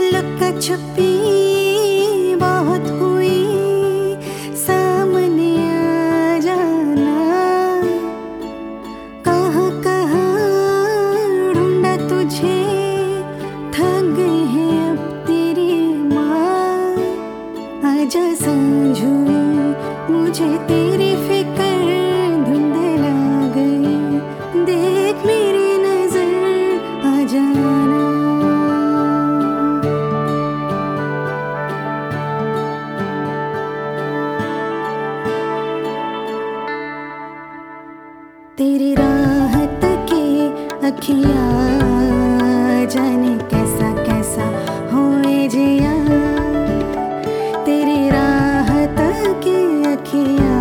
लुका छुपी बहुत हुई, सामने आ जाना। कहाँ कहाँ ढूंढा तुझे थक गई है अब तेरी माँ। आजा समझू मुझे तेरी फ़िक्र धुंधला गई। देख मेरी नज़र, आ जाना। तेरी राहत की अखिया जाने कैसा कैसा होए जिया। तेरी राहत की अखिया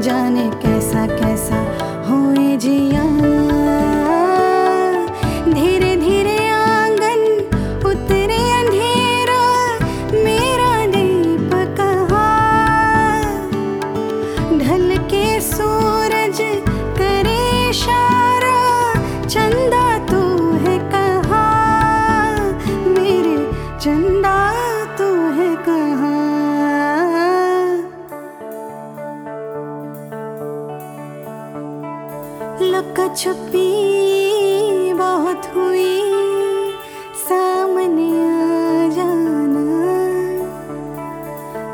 जाने कैसा कैसा होए जिया। पलक छुपी बहुत हुई सामने आ जाना।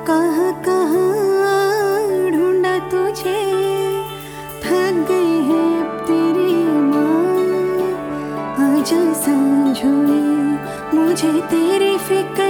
कहाँ कहाँ ढूंढा तुझे? थक गई है तेरी माँ। आजा समझो मुझे तेरी फ़िक्र